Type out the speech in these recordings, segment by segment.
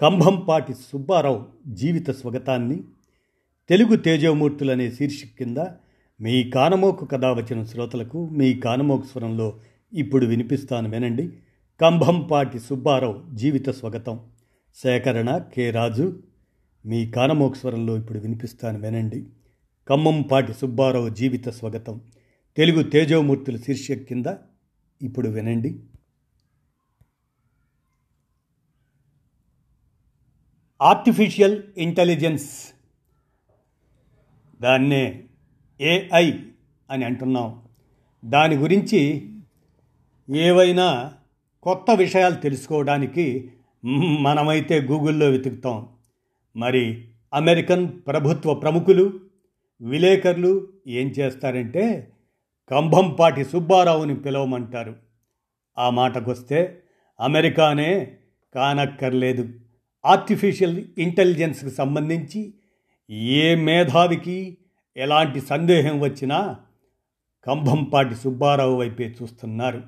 కంభంపాటి సుబ్బారావు జీవిత స్వగతాన్ని తెలుగు తేజోమూర్తులనే శీర్షిక కింద మీ కానమోకు కథ వచ్చిన శ్రోతలకు మీ కానమోకు స్వరంలో ఇప్పుడు వినిపిస్తాను వినండి. కంభంపాటి సుబ్బారావు జీవిత స్వగతం. సేకరణ కె రాజు. మీ కానమోకు స్వరంలో ఇప్పుడు వినిపిస్తాను వినండి. కంభంపాటి సుబ్బారావు జీవిత స్వగతం. తెలుగు తేజోమూర్తుల శీర్షిక కింద ఇప్పుడు వినండి. ఆర్టిఫిషియల్ ఇంటెలిజెన్స్ దాన్నే ఏఐ అని అంటున్నాం. దాని గురించి ఏవైనా కొత్త విషయాలు తెలుసుకోవడానికి మనమైతే గూగుల్లో వెతుకుతాం. మరి అమెరికన్ ప్రభుత్వ ప్రముఖులు విలేకరులు ఏం చేస్తారంటే కంభంపాటి సుబ్బారావుని పిలవమంటారు. ఆ మాటకొస్తే అమెరికానే కానక్కర్లేదు. ఆర్టిఫిషియల్ ఇంటెలిజెన్స్కి సంబంధించి ఏ మేధావికి ఎలాంటి సందేహం వచ్చినా కంభంపాటి సుబ్బారావు వైపే చూస్తున్నారు.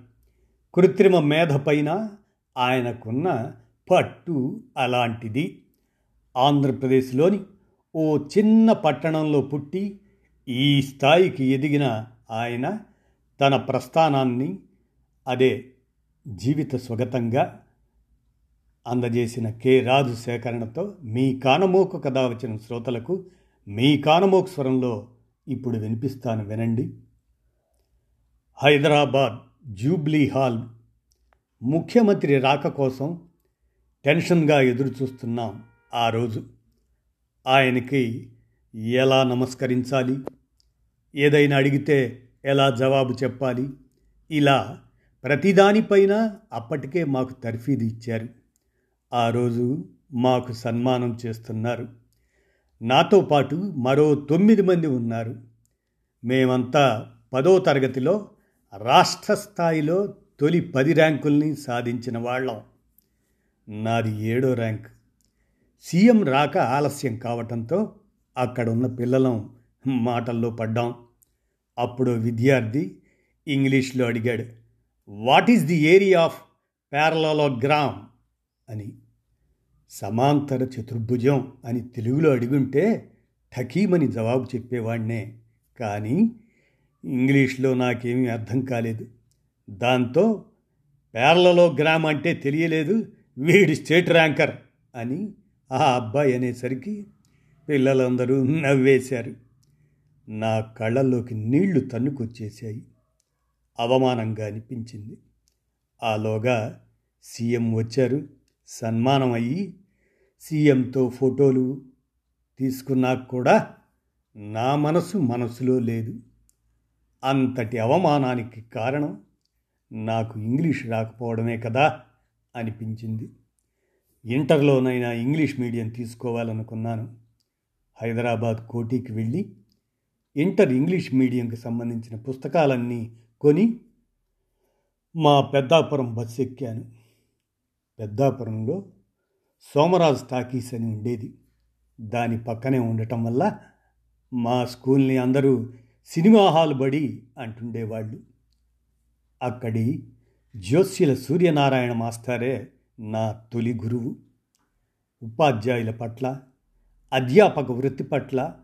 కృత్రిమ మేధ పైన ఆయనకున్న పట్టు అలాంటిది. ఆంధ్రప్రదేశ్లోని ఓ చిన్న పట్టణంలో పుట్టి ఈ స్థాయికి ఎదిగిన ఆయన తన ప్రస్థానాన్ని అదే జీవిత స్వగతంగా అందజేసిన కె రాజు సేకరణతో మీ కానమోకు కథ వచ్చిన శ్రోతలకు మీ కానమోకు స్వరంలో ఇప్పుడు వినిపిస్తాను వినండి. హైదరాబాద్ జూబ్లీ హాల్ ముఖ్యమంత్రి రాక కోసం టెన్షన్గా ఎదురు చూస్తున్నాం ఆ రోజు. ఆయనకి ఎలా నమస్కరించాలి? ఏదైనా అడిగితే ఎలా జవాబు చెప్పాలి? ఇలా ప్రతిదానిపైన అప్పటికే మాకు తర్ఫీదు ఇచ్చారు. ఆ రోజు మాకు సన్మానం చేస్తున్నారు. నాతో పాటు మరో తొమ్మిది మంది ఉన్నారు. మేమంతా పదో తరగతిలో రాష్ట్ర స్థాయిలో తొలి పది ర్యాంకుల్ని సాధించిన వాళ్ళం. నాది ఏడో ర్యాంక్. సీఎం రాక ఆలస్యం కావటంతో అక్కడున్న పిల్లలం మాటల్లో పడ్డాం. అప్పుడు విద్యార్థి ఇంగ్లీష్లో అడిగాడు what is the area of parallelogram అని. సమాంతర చతుర్భుజం అని తెలుగులో అడిగుంటే ఠకీమని జవాబు చెప్పేవాడినే కానీ ఇంగ్లీష్లో నాకేమీ అర్థం కాలేదు. దాంతో పేర్లలో గ్రామ్ అంటే తెలియలేదు వీడి స్టేట్ ర్యాంకర్ అని ఆ అబ్బాయి అనేసరికి పిల్లలందరూ నవ్వేశారు. నా కళ్ళల్లోకి నీళ్ళు తన్నుకొచ్చేశాయి. అవమానంగా అనిపించింది. ఆలోగా సీఎం వచ్చారు. సన్మానం అయ్యి సీఎంతో ఫోటోలు తీసుకున్నాక కూడా నా మనసు మనసులో లేదు. అంతటి అవమానానికి కారణం నాకు ఇంగ్లీష్ రాకపోవడమే కదా అనిపించింది. ఇంటర్లోనైనా ఇంగ్లీష్ మీడియం తీసుకోవాలనుకున్నాను. హైదరాబాద్ కోటికి వెళ్ళి ఇంటర్ ఇంగ్లీష్ మీడియంకి సంబంధించిన పుస్తకాలన్నీ కొని మా పెద్దాపురం బస్సు ఎక్కాను. పెద్దాపురంలో సోమరాజు టాకీస్ అని ఉండేది. దాని పక్కనే ఉండటం వల్ల మా స్కూల్ని అందరూ సినిమా హాల్ బడి అంటుండేవాళ్ళు. అక్కడి జ్యోస్యుల సూర్యనారాయణ మాస్టారే నా తొలి గురువు. ఉపాధ్యాయుల పట్ల అధ్యాపక వృత్తి పట్ల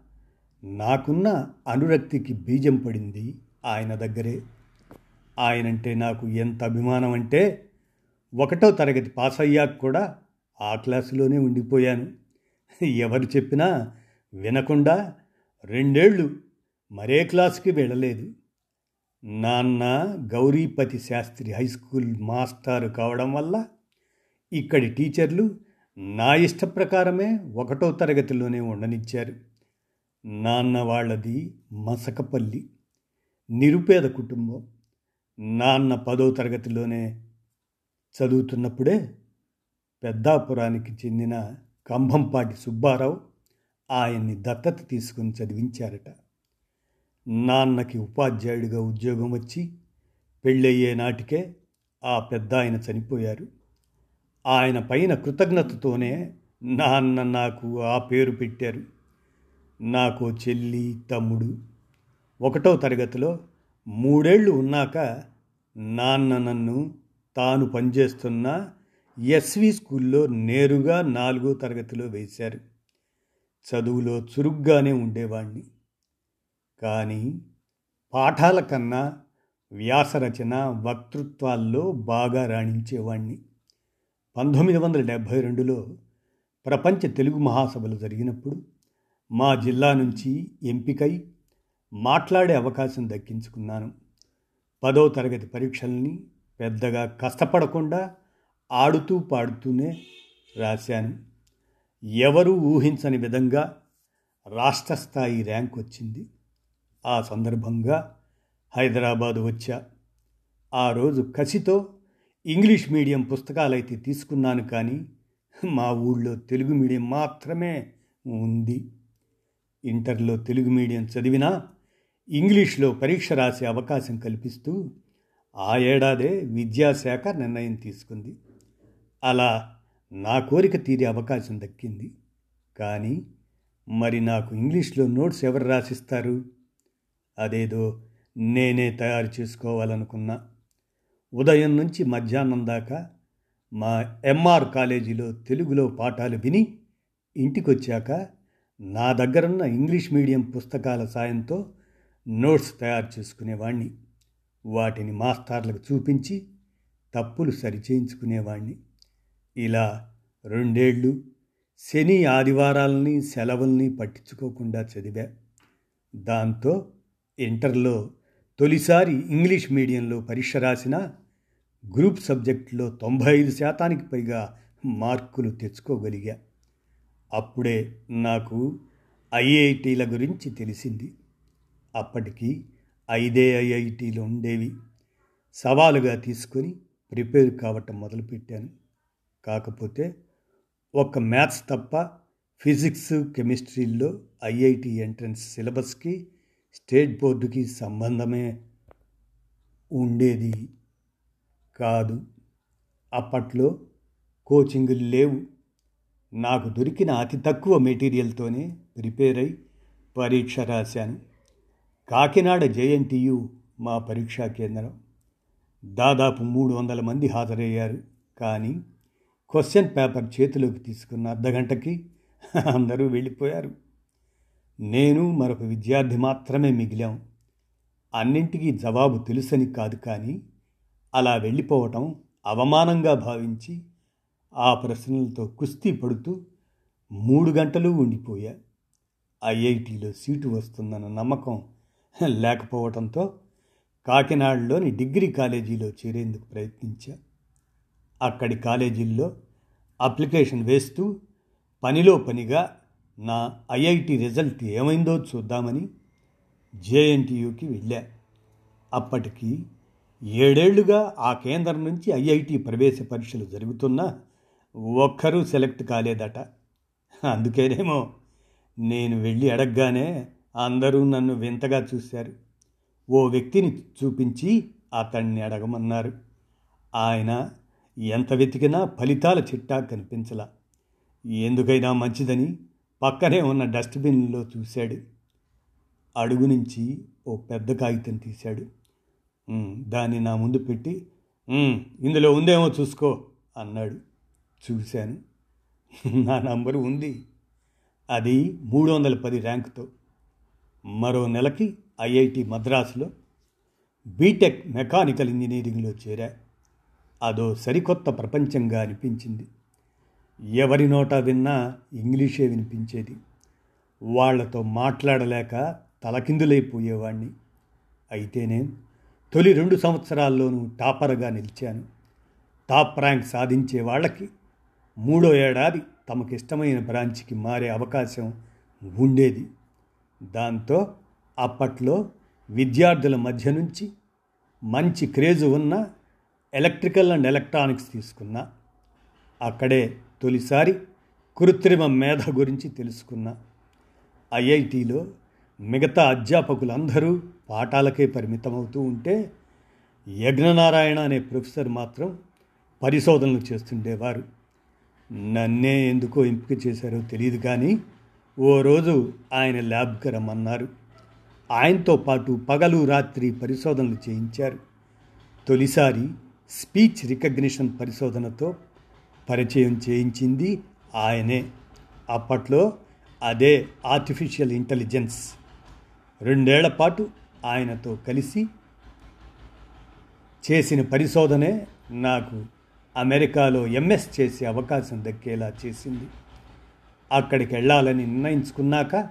నాకున్న అనురక్తికి బీజం పడింది ఆయన దగ్గరే. ఆయనంటే నాకు ఎంత అభిమానం అంటే ఒకటో తరగతి పాస్ అయ్యాక కూడా ఆ క్లాసులోనే ఉండిపోయాను. ఎవరు చెప్పినా వినకుండా రెండేళ్ళు మరే క్లాసుకి వెళ్ళలేదు. నాన్న గౌరీపతి శాస్త్రి హై స్కూల్ మాస్టారు కావడం వల్ల ఇక్కడి టీచర్లు నా ఇష్ట ప్రకారమే ఒకటో తరగతిలోనే ఉండనిచ్చారు. నాన్న వాళ్ళది మసకపల్లి నిరుపేద కుటుంబం. నాన్న పదో తరగతిలోనే చదువుతున్నప్పుడే పెద్దాపురానికి చెందిన కంభంపాటి సుబ్బారావు ఆయన్ని దత్తత తీసుకుని చదివించారట. నాన్నకి ఉపాధ్యాయుడిగా ఉద్యోగం వచ్చి పెళ్ళయ్యే నాటికే ఆ పెద్ద ఆయన చనిపోయారు. ఆయన పైన కృతజ్ఞతతోనే నాన్న నాకు ఆ పేరు పెట్టారు. నాకు చెల్లి తమ్ముడు. ఒకటో తరగతిలో మూడేళ్ళు ఉన్నాక నాన్న నన్ను తాను పనిచేస్తున్న ఎస్వి స్కూల్లో నేరుగా నాలుగో తరగతిలో వేశారు. చదువులో చురుగ్గానే ఉండేవాణ్ణి. కానీ పాఠాల కన్నా వ్యాసరచన వక్తృత్వాల్లో బాగా రాణించేవాణ్ణి. పంతొమ్మిది వందల డెబ్భై రెండులో ప్రపంచ తెలుగు మహాసభలు జరిగినప్పుడు మా జిల్లా నుంచి ఎంపికై మాట్లాడే అవకాశం దక్కించుకున్నాను. పదో తరగతి పరీక్షల్ని పెద్దగా కష్టపడకుండా ఆడుతూ పాడుతూనే రాశాను. ఎవరూ ఊహించని విధంగా రాష్ట్ర స్థాయి ర్యాంక్ వచ్చింది. ఆ సందర్భంగా హైదరాబాదు వచ్చా. ఆ రోజు కసితో ఇంగ్లీష్ మీడియం పుస్తకాలైతే తీసుకున్నాను కానీ మా ఊళ్ళో తెలుగు మీడియం మాత్రమే ఉంది. ఇంటర్లో తెలుగు మీడియం చదివినా ఇంగ్లీష్లో పరీక్ష రాసే అవకాశం కల్పిస్తూ ఆ ఏడాదే విద్యాశాఖ నిర్ణయం తీసుకుంది. అలా నా కోరిక తీరే అవకాశం దక్కింది. కానీ మరి నాకు ఇంగ్లీష్లో నోట్స్ ఎవరు రాసిస్తారు? అదేదో నేనే తయారు చేసుకోవాలనుకున్నా. ఉదయం నుంచి మధ్యాహ్నం దాకా మా ఎంఆర్ కాలేజీలో తెలుగులో పాఠాలు విని ఇంటికొచ్చాక నా దగ్గరున్న ఇంగ్లీష్ మీడియం పుస్తకాల సాయంతో నోట్స్ తయారు చేసుకునేవాణ్ణి. వాటిని మాస్టార్లకు చూపించి తప్పులు సరిచేయించుకునేవాణ్ణి. ఇలా రెండేళ్ళు శని ఆదివారాలని సెలవుల్ని పట్టించుకోకుండా చదివా. దాంతో ఇంటర్లో తొలిసారి ఇంగ్లీష్ మీడియంలో పరీక్ష రాసిన గ్రూప్ సబ్జెక్టులో తొంభై ఐదు శాతానికి పైగా మార్కులు తెచ్చుకోగలిగా. అప్పుడే నాకు ఐఐటీల గురించి తెలిసింది. అప్పటికి ఐదే ఐఐటీలు ఉండేవి. సవాలుగా తీసుకొని ప్రిపేర్ కావటం మొదలుపెట్టాను. కాకపోతే ఒక మ్యాథ్స్ తప్ప ఫిజిక్స్ కెమిస్ట్రీల్లో ఐఐటి ఎంట్రన్స్ సిలబస్కి స్టేట్ బోర్డుకి సంబంధమే ఉండేది కాదు. అప్పట్లో కోచింగులు లేవు. నాకు దొరికిన అతి తక్కువ మెటీరియల్తోనే ప్రిపేర్ అయి పరీక్ష రాశాను. కాకినాడ జేఎన్టీయు మా పరీక్షా కేంద్రం. దాదాపు మూడు వందల మంది హాజరయ్యారు. కానీ క్వశ్చన్ పేపర్ చేతిలోకి తీసుకున్న అర్ధగంటకి అందరూ వెళ్ళిపోయారు. నేను మరొక విద్యార్థి మాత్రమే మిగిలాం. అన్నింటికీ జవాబు తెలుసని కాదు కానీ అలా వెళ్ళిపోవటం అవమానంగా భావించి ఆ ప్రశ్నలతో కుస్తీ పడుతూ మూడు గంటలు ఉండిపోయా. ఐఐటిలో సీటు వస్తుందన్న నమ్మకం లేకపోవడంతో కాకినాడలోని డిగ్రీ కాలేజీలో చేరేందుకు ప్రయత్నించా. అక్కడి కాలేజీల్లో అప్లికేషన్ వేస్తూ పనిలో పనిగా నా ఐఐటి రిజల్ట్ ఏమైందో చూద్దామని జేఎన్టీయుకి వెళ్ళా. అప్పటికి ఏడేళ్ళుగా ఆ కేంద్రం నుంచి ఐఐటి ప్రవేశ పరీక్షలు జరుగుతున్నా ఒక్కరూ సెలెక్ట్ కాలేదట. అందుకేనేమో నేను వెళ్ళి అడగగానే అందరూ నన్ను వింతగా చూశారు. ఓ వ్యక్తిని చూపించి అతన్ని అడగమన్నారు. ఆయన ఎంత వెతికినా ఫలితాల చిట్టా కనిపించలా. ఎందుకైనా మంచిదని పక్కనే ఉన్న డస్ట్బిన్లో చూశాడు. అడుగు నుంచి ఓ పెద్ద కాగితం తీశాడు. దాన్ని నా ముందు పెట్టి ఇందులో ఉందేమో చూసుకో అన్నాడు. చూశాను. నా నంబరు ఉంది. అది మూడు వందల పది ర్యాంకుతో. మరో నెలకి ఐఐటి మద్రాసులో బీటెక్ మెకానికల్ ఇంజనీరింగ్లో చేరా అదో సరికొత్త ప్రపంచంగా అనిపించింది. ఎవరి నోట విన్నా ఇంగ్లీషే వినిపించేది. వాళ్ళతో మాట్లాడలేక తలకిందులైపోయేవాణ్ణి. అయితేనే తొలి రెండు సంవత్సరాల్లోనూ టాపర్గా నిలిచాను. టాప్ ర్యాంక్ సాధించే వాళ్ళకి మూడో ఏడాది తమకిష్టమైన బ్రాంచ్కి మారే అవకాశం ఉండేది. దాంతో అప్పట్లో విద్యార్థుల మధ్య నుంచి మంచి క్రేజు ఉన్న ఎలక్ట్రికల్ అండ్ ఎలక్ట్రానిక్స్ తీసుకున్నా అక్కడే తొలిసారి కృత్రిమ మేధ గురించి తెలుసుకున్నా ఐఐటిలో మిగతా అధ్యాపకులందరూ పాఠాలకే పరిమితమవుతూ ఉంటే యజ్ఞనారాయణ అనే ప్రొఫెసర్ మాత్రం పరిశోధనలు చేస్తుండేవారు. నన్నే ఎందుకో ఎంపిక చేశారో తెలియదు కానీ ఓ రోజు ఆయన ల్యాబ్కి రమ్మన్నారు ఆయనతో పాటు పగలు రాత్రి పరిశోధనలు చేయించారు. తొలిసారి స్పీచ్ రికగ్నిషన్ పరిశోధనతో పరిచయం చేయించింది ఆయనే. అప్పట్లో అదే ఆర్టిఫిషియల్ ఇంటెలిజెన్స్. రెండేళ్ళ పాటు ఆయనతో కలిసి చేసిన పరిశోధనే నాకు అమెరికాలో ఎంఎస్ చేసే అవకాశం దక్కేలా చేసింది. అక్కడికి వెళ్ళాలని నిర్ణయించుకున్నాక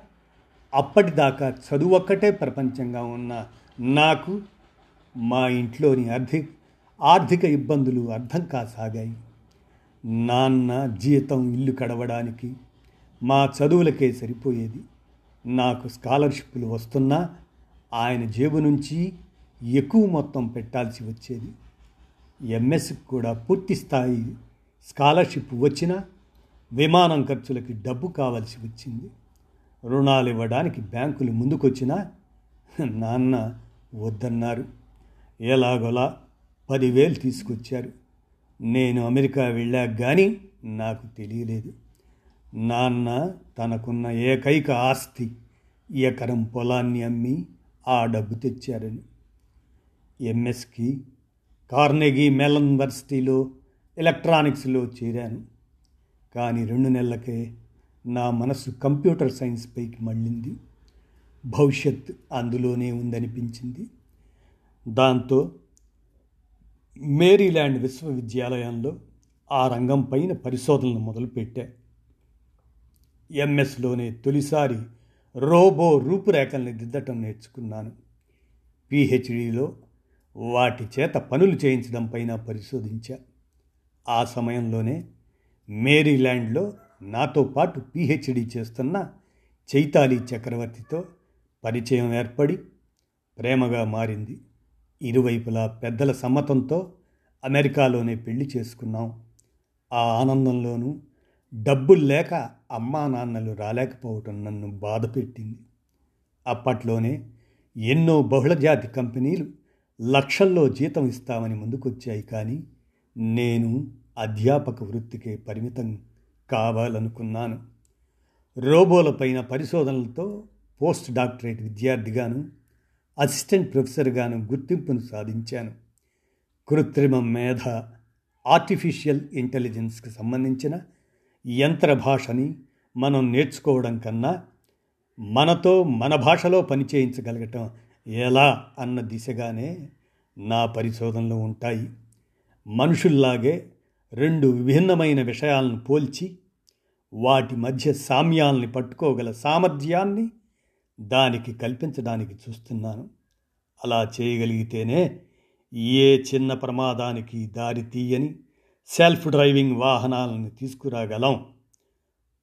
అప్పటిదాకా చదువు ఒక్కటే ప్రపంచంగా ఉన్న నాకు మా ఇంట్లోని ఆర్థిక ఆర్థిక ఇబ్బందులు అర్థం కాసాగాయి. నాన్న జీతం ఇల్లు కడవడానికి మా చదువులకే సరిపోయేది. నాకు స్కాలర్షిప్లు వస్తున్నా ఆయన జేబు నుంచి ఎక్కువ మొత్తం పెట్టాల్సి వచ్చేది. ఎంఎస్కి కూడా పూర్తి స్థాయి స్కాలర్షిప్ వచ్చినా విమానం ఖర్చులకి డబ్బు కావాల్సి వచ్చింది. రుణాలు ఇవ్వడానికి బ్యాంకులు ముందుకొచ్చినా నాన్న వద్దన్నారు. ఎలాగోలా పదివేలు తీసుకొచ్చారు. నేను అమెరికా వెళ్ళాక కానీ నాకు తెలియలేదు. నాన్న తనకున్న ఏకైక ఆస్తి ఎకరం పొలాన్ని అమ్మి ఆ డబ్బు తెచ్చారని. ఎంఎస్కి కార్నెగీ మెలన్ యూనివర్సిటీలో ఎలక్ట్రానిక్స్లో చేరాను. కానీ రెండు నెలలకే నా మనసు కంప్యూటర్ సైన్స్ పైకి మళ్ళింది. భవిష్యత్ అందులోనే ఉందనిపించింది. దాంతో మేరీల్యాండ్ విశ్వవిద్యాలయంలో ఆ రంగం పైన పరిశోధనలు మొదలుపెట్టా. ఎంఎస్లోనే తొలిసారి రోబో రూపురేఖల్ని దిద్దటం నేర్చుకున్నాను. పిహెచ్డిలో వాటి చేత పనులు చేయించడం పైన పరిశోధించా. ఆ సమయంలోనే మేరీల్యాండ్లో నాతో పాటు పిహెచ్డి చేస్తున్న చైతాలి చక్రవర్తితో పరిచయం ఏర్పడి ప్రేమగా మారింది. ఇరువైపులా పెద్దల సమ్మతంతో అమెరికాలోనే పెళ్ళి చేసుకున్నాం. ఆ ఆనందంలోనూ డబ్బులు లేక అమ్మా నాన్నలు రాలేకపోవటం నన్ను బాధ పెట్టింది. అప్పట్లోనే ఎన్నో బహుళజాతి కంపెనీలు లక్షల్లో జీతం ఇస్తామని ముందుకొచ్చాయి కానీ నేను అధ్యాపక వృత్తికే పరిమితం కావాలనుకున్నాను. రోబోలపైన పరిశోధనలతో పోస్ట్ డాక్టరేట్ విద్యార్థిగాను అసిస్టెంట్ ప్రొఫెసర్గాను గుర్తింపును సాధించాను. కృత్రిమ మేధ ఆర్టిఫిషియల్ ఇంటెలిజెన్స్కి సంబంధించిన యంత్ర భాషని మనం నేర్చుకోవడం కన్నా మనతో మన భాషలో పనిచేయించగలగటం ఎలా అన్న దిశగానే నా పరిశోధనలు ఉంటాయి. మనుషుల్లాగే రెండు విభిన్నమైన విషయాలను పోల్చి వాటి మధ్య సామ్యాల్ని పట్టుకోగల సామర్థ్యాన్ని దానికి కల్పించడానికి చూస్తున్నాను. అలా చేయగలిగితేనే ఏ చిన్న ప్రమాదానికి దారి తీయని సెల్ఫ్ డ్రైవింగ్ వాహనాలను తీసుకురాగలం.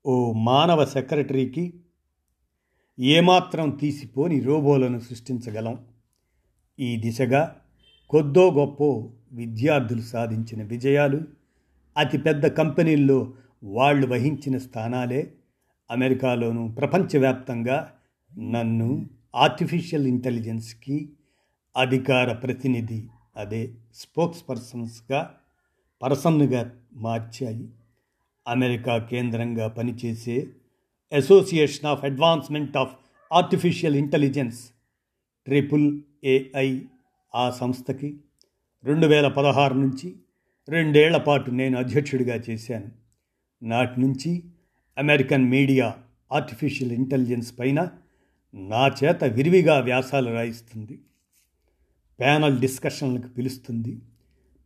ఓ మానవ సెక్రటరీకి ఏమాత్రం తీసిపోని రోబోలను సృష్టించగలం. ఈ దిశగా కొద్దో గొప్ప విద్యార్థులు సాధించిన విజయాలు అతిపెద్ద కంపెనీల్లో వాళ్ళు వహించిన స్థానాలే అమెరికాలోనూ ప్రపంచవ్యాప్తంగా నన్ను ఆర్టిఫిషియల్ ఇంటెలిజెన్స్కి అధికార ప్రతినిధి అదే స్పోక్స్ పర్సన్స్గా పర్సన్గా మార్చాయి. అమెరికా కేంద్రంగా పనిచేసే association of advancement of artificial intelligence triple AI ఆ సంస్థకి రెండు వేల పదహారు నుంచి రెండేళ్ళ పాటు నేను అధ్యక్షుడిగా చేశాను. నాటి నుంచి అమెరికన్ మీడియా ఆర్టిఫిషియల్ ఇంటెలిజెన్స్ పైన నా చేత విరివిగా వ్యాసాలు రాయిస్తుంది. ప్యానల్ డిస్కషన్లకు పిలుస్తుంది.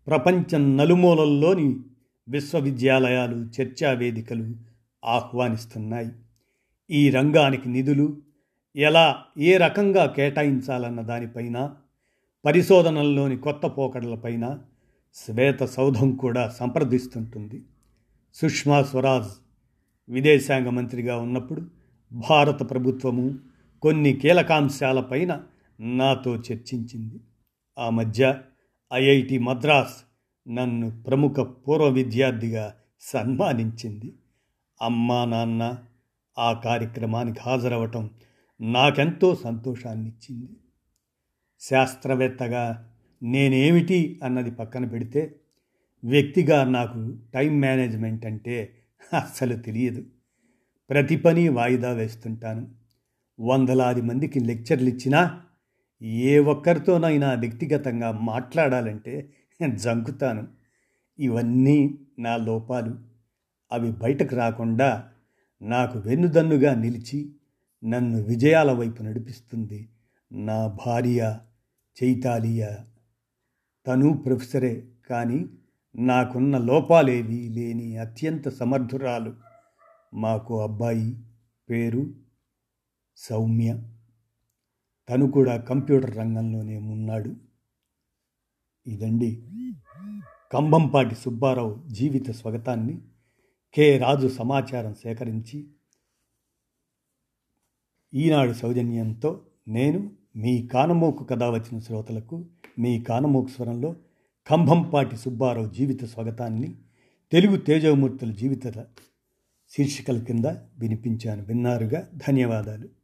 ప్రపంచం నలుమూలల్లోని విశ్వవిద్యాలయాలు చర్చా వేదికలు ఆహ్వానిస్తున్నాయి. ఈ రంగానికి నిధులు ఎలా ఏ రకంగా కేటాయించాలన్న దానిపైన పరిశోధనల్లోని కొత్త పోకడలపైన శ్వేత సౌధం కూడా సంప్రదిస్తుంటుంది. సుష్మా స్వరాజ్ విదేశాంగ మంత్రిగా ఉన్నప్పుడు భారత ప్రభుత్వము కొన్ని కీలకాంశాలపైన నాతో చర్చించింది. ఆ మధ్య ఐఐటి మద్రాస్ నన్ను ప్రముఖ పూర్వ విద్యార్థిగా సన్మానించింది. అమ్మా నాన్న ఆ కార్యక్రమానికి హాజరవటం నాకెంతో సంతోషాన్నిచ్చింది. శాస్త్రవేత్తగా నేనేమిటి అన్నది పక్కన పెడితే వ్యక్తిగా నాకు టైం మేనేజ్మెంట్ అంటే అస్సలు తెలియదు. ప్రతి పని వాయిదా వేస్తుంటాను. వందలాది మందికి లెక్చర్లు ఇచ్చినా ఏ ఒక్కరితోనైనా వ్యక్తిగతంగా మాట్లాడాలంటే జంకుతాను. ఇవన్నీ నా లోపాలు. అవి బయటకు రాకుండా నాకు వెన్నుదన్నుగా నిలిచి నన్ను విజయాల వైపు నడిపిస్తుంది నా భార్య చైతాలియా. తను ప్రొఫెసరే కానీ నాకున్న లోపాలేవి లేని అత్యంత సమర్థురాలు. మాకు అబ్బాయి పేరు సౌమ్య. తను కూడా కంప్యూటర్ రంగంలోనే ఉన్నాడు. ఇదండి కంబంపాటి సుబ్బారావు జీవిత స్వగతాన్ని కె. రాజు సమాచారం సేకరించి ఈనాడు సౌజన్యంతో నేను మీ కానమోకు కథ వచ్చిన శ్రోతలకు మీ కానమోకు స్వరంలో కంభంపాటి సుబ్బారావు జీవిత స్వగతాన్ని తెలుగు తేజవమూర్తుల జీవిత శీర్షికల కింద వినిపించాను. విన్నారుగా? ధన్యవాదాలు.